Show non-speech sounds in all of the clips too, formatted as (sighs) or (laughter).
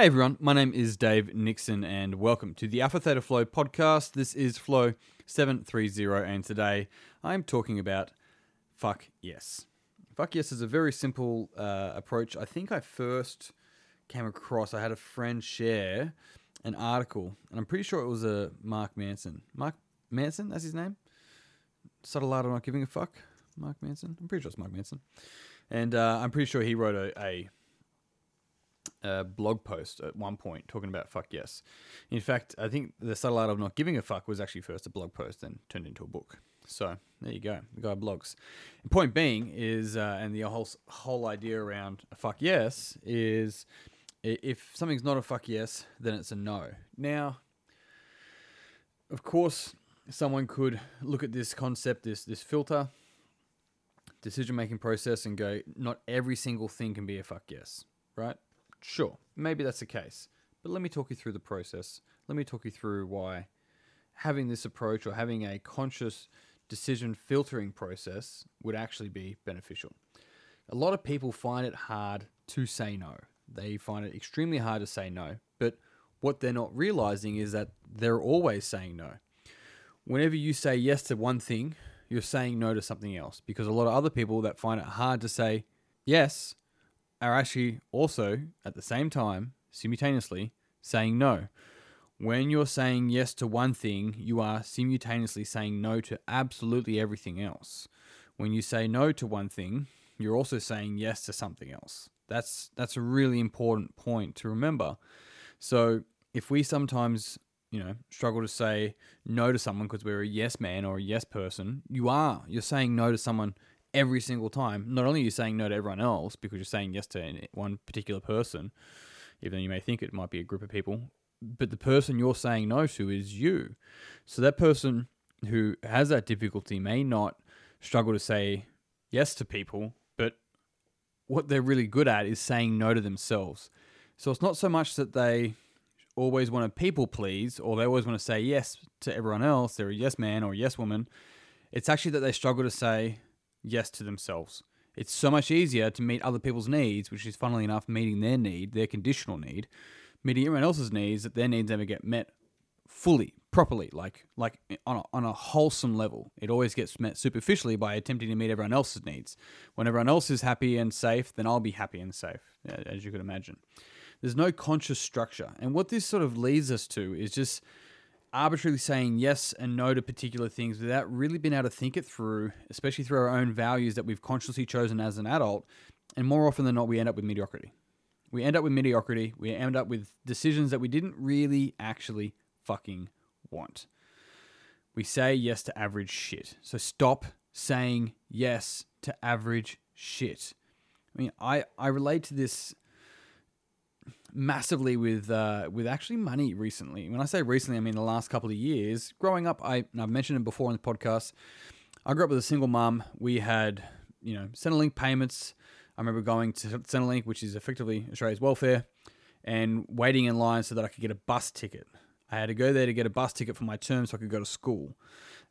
Hey everyone, my name is Dave Nixon and welcome to the Alpha Theta Flow podcast. This is Flow 730 and today I'm talking about fuck yes. Fuck yes is a very simple uh, approach. I think I first came across, I had a friend share an article and I'm pretty sure it was a Mark Manson. Mark Manson, that's his name? Subtle Art of Not Giving a Fuck? Mark Manson? I'm pretty sure it's Mark Manson. And uh, I'm pretty sure he wrote a, a a blog post at one point talking about fuck yes. In fact, I think the subtle art of not giving a fuck was actually first a blog post, then turned into a book. So there you go. The guy blogs. Point being is, uh, and the whole whole idea around a fuck yes is, if something's not a fuck yes, then it's a no. Now, of course, someone could look at this concept, this this filter, decision making process, and go, not every single thing can be a fuck yes, right? Sure, maybe that's the case. But let me talk you through the process. Let me talk you through why having this approach or having a conscious decision filtering process would actually be beneficial. A lot of people find it hard to say no. They find it extremely hard to say no. But what they're not realizing is that they're always saying no. Whenever you say yes to one thing, you're saying no to something else because a lot of other people that find it hard to say yes are actually also at the same time, simultaneously, saying no. When you're saying yes to one thing, you are simultaneously saying no to absolutely everything else. When you say no to one thing, you're also saying yes to something else. That's that's a really important point to remember. So, if we sometimes, you know, struggle to say no to someone because we're a yes man or a yes person, you are. You're saying no to someone every single time. Not only are you saying no to everyone else because you're saying yes to one particular person, even though you may think it might be a group of people, but the person you're saying no to is you. So that person who has that difficulty may not struggle to say yes to people, but what they're really good at is saying no to themselves. So it's not so much that they always want to people please or they always want to say yes to everyone else, they're a yes man or a yes woman. It's actually that they struggle to say yes to themselves. It's so much easier to meet other people's needs, which is funnily enough meeting their need, their conditional need, meeting everyone else's needs that their needs never get met fully, properly, like like eh, on a, on a wholesome level. It always gets met superficially by attempting to meet everyone else's needs. When everyone else is happy and safe, then I'll be happy and safe, as you could imagine. There's no conscious structure, and what this sort of leads us to is just arbitrarily saying yes and no to particular things without really being able to think it through, especially through our own values that we've consciously chosen as an adult. And more often than not, we end up with mediocrity. We end up with mediocrity. We end up with decisions that we didn't really actually fucking want. We say yes to average shit. So stop saying yes to average shit. I mean, I, I relate to this massively with uh, with actually money recently. When I say recently, I mean the last couple of years. Growing up, I I've mentioned it before on the podcast. I grew up with a single mom. We had you know Centrelink payments. I remember going to Centrelink, which is effectively Australia's welfare, and waiting in line so that I could get a bus ticket. I had to go there to get a bus ticket for my term so I could go to school.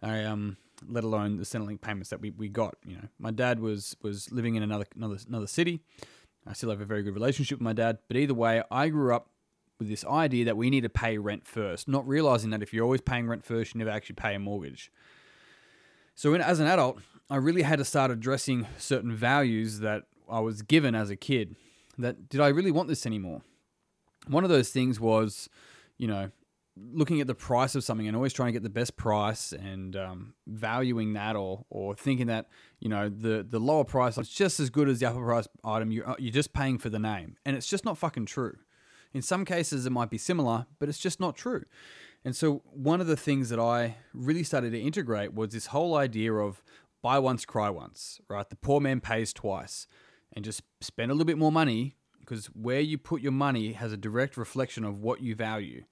I um let alone the Centrelink payments that we, we got. You know, my dad was was living in another another another city. I still have a very good relationship with my dad. But either way, I grew up with this idea that we need to pay rent first, not realizing that if you're always paying rent first, you never actually pay a mortgage. So, as an adult, I really had to start addressing certain values that I was given as a kid. That did I really want this anymore? One of those things was, you know, looking at the price of something and always trying to get the best price and um, valuing that or or thinking that you know the the lower price is just as good as the upper price item you're, uh, you're just paying for the name. And it's just not fucking true. In some cases it might be similar but it's just not true. And so one of the things that i really started to integrate was this whole idea of buy once cry once right? The poor man pays twice and just spend a little bit more money because where you put your money has a direct reflection of what you value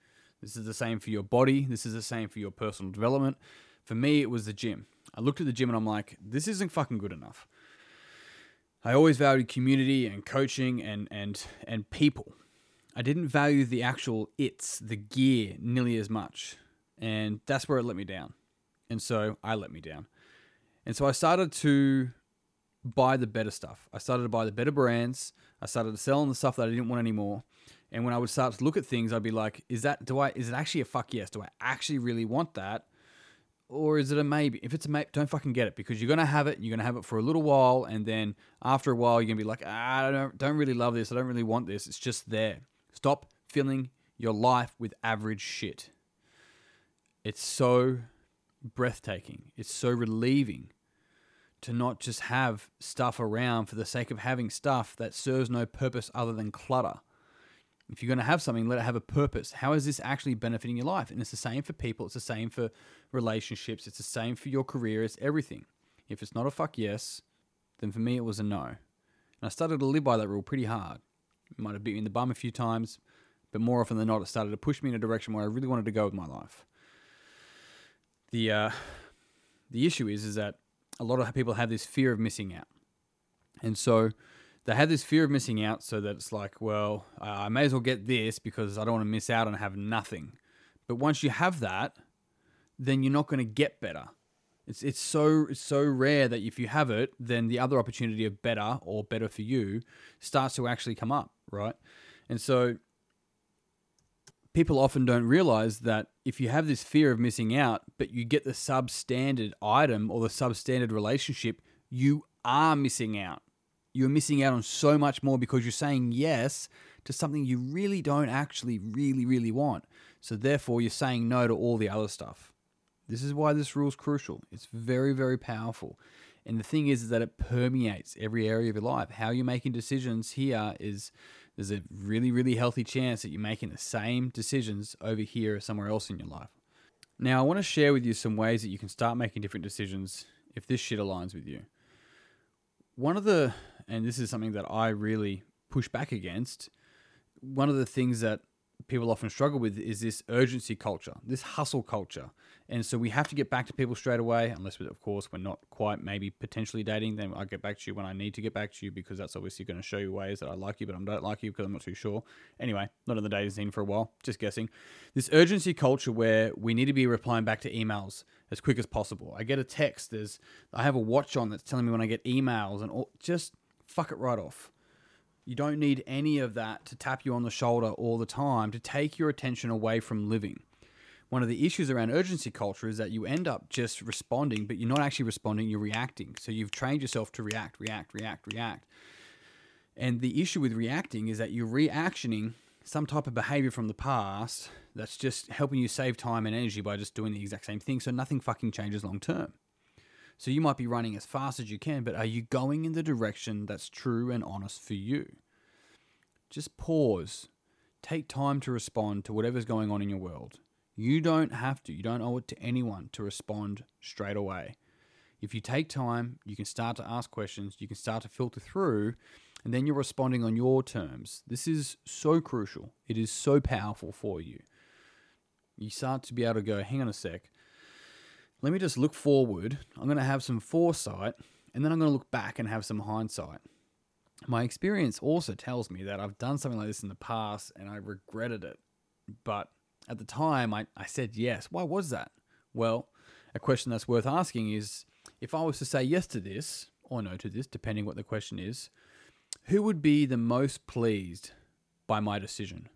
this is the same for your body. This is the same for your personal development. For me, it was the gym. I looked at the gym and I'm like, this isn't fucking good enough. I always valued community and coaching and and and people. I didn't value the actual its, the gear, nearly as much. And that's where it let me down. And so I let me down. And so I started to buy the better stuff. I started to buy the better brands. I started to sell on the stuff that I didn't want anymore. And when I would start to look at things, I'd be like, is that do I is it actually a fuck yes? Do I actually really want that? Or is it a maybe? If it's a maybe, don't fucking get it because you're gonna have it. You're gonna have it for a little while, and then after a while, you're gonna be like, ah, I don't, don't really love this. I don't really want this. It's just there. Stop filling your life with average shit. It's so breathtaking. It's so relieving to not just have stuff around for the sake of having stuff that serves no purpose other than clutter. If you're going to have something, let it have a purpose. How is this actually benefiting your life? And it's the same for people, it's the same for relationships, it's the same for your career, it's everything. If it's not a fuck yes, then for me it was a no. And I started to live by that rule pretty hard. It might have beat me in the bum a few times, but more often than not, it started to push me in a direction where I really wanted to go with my life. The uh, the issue is is that a lot of people have this fear of missing out, and so they have this fear of missing out, so that it's like, well, uh, I may as well get this because I don't want to miss out and have nothing. But once you have that, then you're not going to get better. It's it's so it's so rare that if you have it, then the other opportunity of better or better for you starts to actually come up, right? And so people often don't realize that if you have this fear of missing out, but you get the substandard item or the substandard relationship, you are missing out. You're missing out on so much more because you're saying yes to something you really don't actually really, really want. So therefore, you're saying no to all the other stuff. This is why this rule is crucial. It's very, very powerful. And the thing is, is that it permeates every area of your life. How you're making decisions here is there's a really, really healthy chance that you're making the same decisions over here or somewhere else in your life. Now, I want to share with you some ways that you can start making different decisions if this shit aligns with you. One of the, and this is something that I really push back against, one of the things that people often struggle with is this urgency culture, this hustle culture. And so we have to get back to people straight away, unless, of course, we're not quite maybe potentially dating. Then I'll get back to you when I need to get back to you because that's obviously going to show you ways that I like you, but I don't like you because I'm not too sure. Anyway, not in the dating scene for a while, just guessing. This urgency culture where we need to be replying back to emails as quick as possible. I get a text, there's I have a watch on that's telling me when I get emails, and all, just fuck it right off. You don't need any of that to tap you on the shoulder all the time to take your attention away from living one of the issues around urgency culture is that you end up just responding, but you're not actually responding, you're reacting. So you've trained yourself to react, react, react, react. And the issue with reacting is that you're reactioning some type of behavior from the past that's just helping you save time and energy by just doing the exact same thing. So nothing fucking changes long term. So you might be running as fast as you can, but are you going in the direction that's true and honest for you? Just pause. Take time to respond to whatever's going on in your world. You don't have to, you don't owe it to anyone to respond straight away. If you take time, you can start to ask questions, you can start to filter through, and then you're responding on your terms. This is so crucial. It is so powerful for you. You start to be able to go, hang on a sec. Let me just look forward. I'm going to have some foresight, and then I'm going to look back and have some hindsight. My experience also tells me that I've done something like this in the past and I regretted it. But at the time, I, I said yes. Why was that? Well, a question that's worth asking is if I was to say yes to this or no to this, depending what the question is, who would be the most pleased by my decision?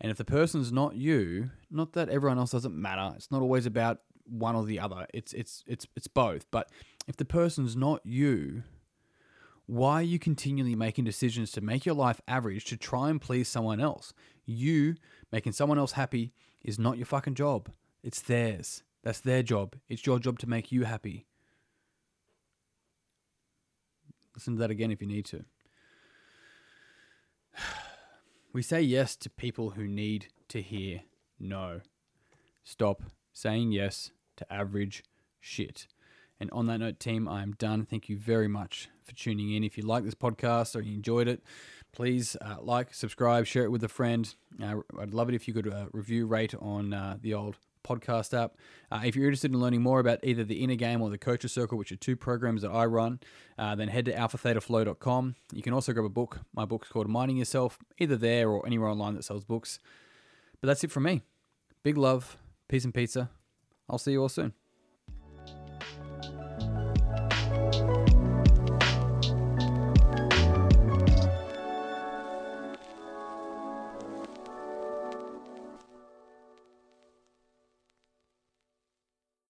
And if the person's not you, not that everyone else doesn't matter, it's not always about one or the other. It's it's it's it's both. But if the person's not you, why are you continually making decisions to make your life average to try and please someone else? You making someone else happy is not your fucking job. It's theirs. That's their job. It's your job to make you happy. Listen to that again if you need to. (sighs) We say yes to people who need to hear no. Stop saying yes to average shit. And on that note, team, I am done. Thank you very much for tuning in. If you like this podcast or you enjoyed it, please uh, like, subscribe, share it with a friend. Uh, I'd love it if you could uh, review, rate on uh, the old podcast app. Uh, if you're interested in learning more about either the Inner Game or the Coacher Circle, which are two programs that I run, uh, then head to alphathetaflow.com. You can also grab a book. My book's called Mining Yourself, either there or anywhere online that sells books. But that's it from me. Big love, peace and pizza. I'll see you all soon.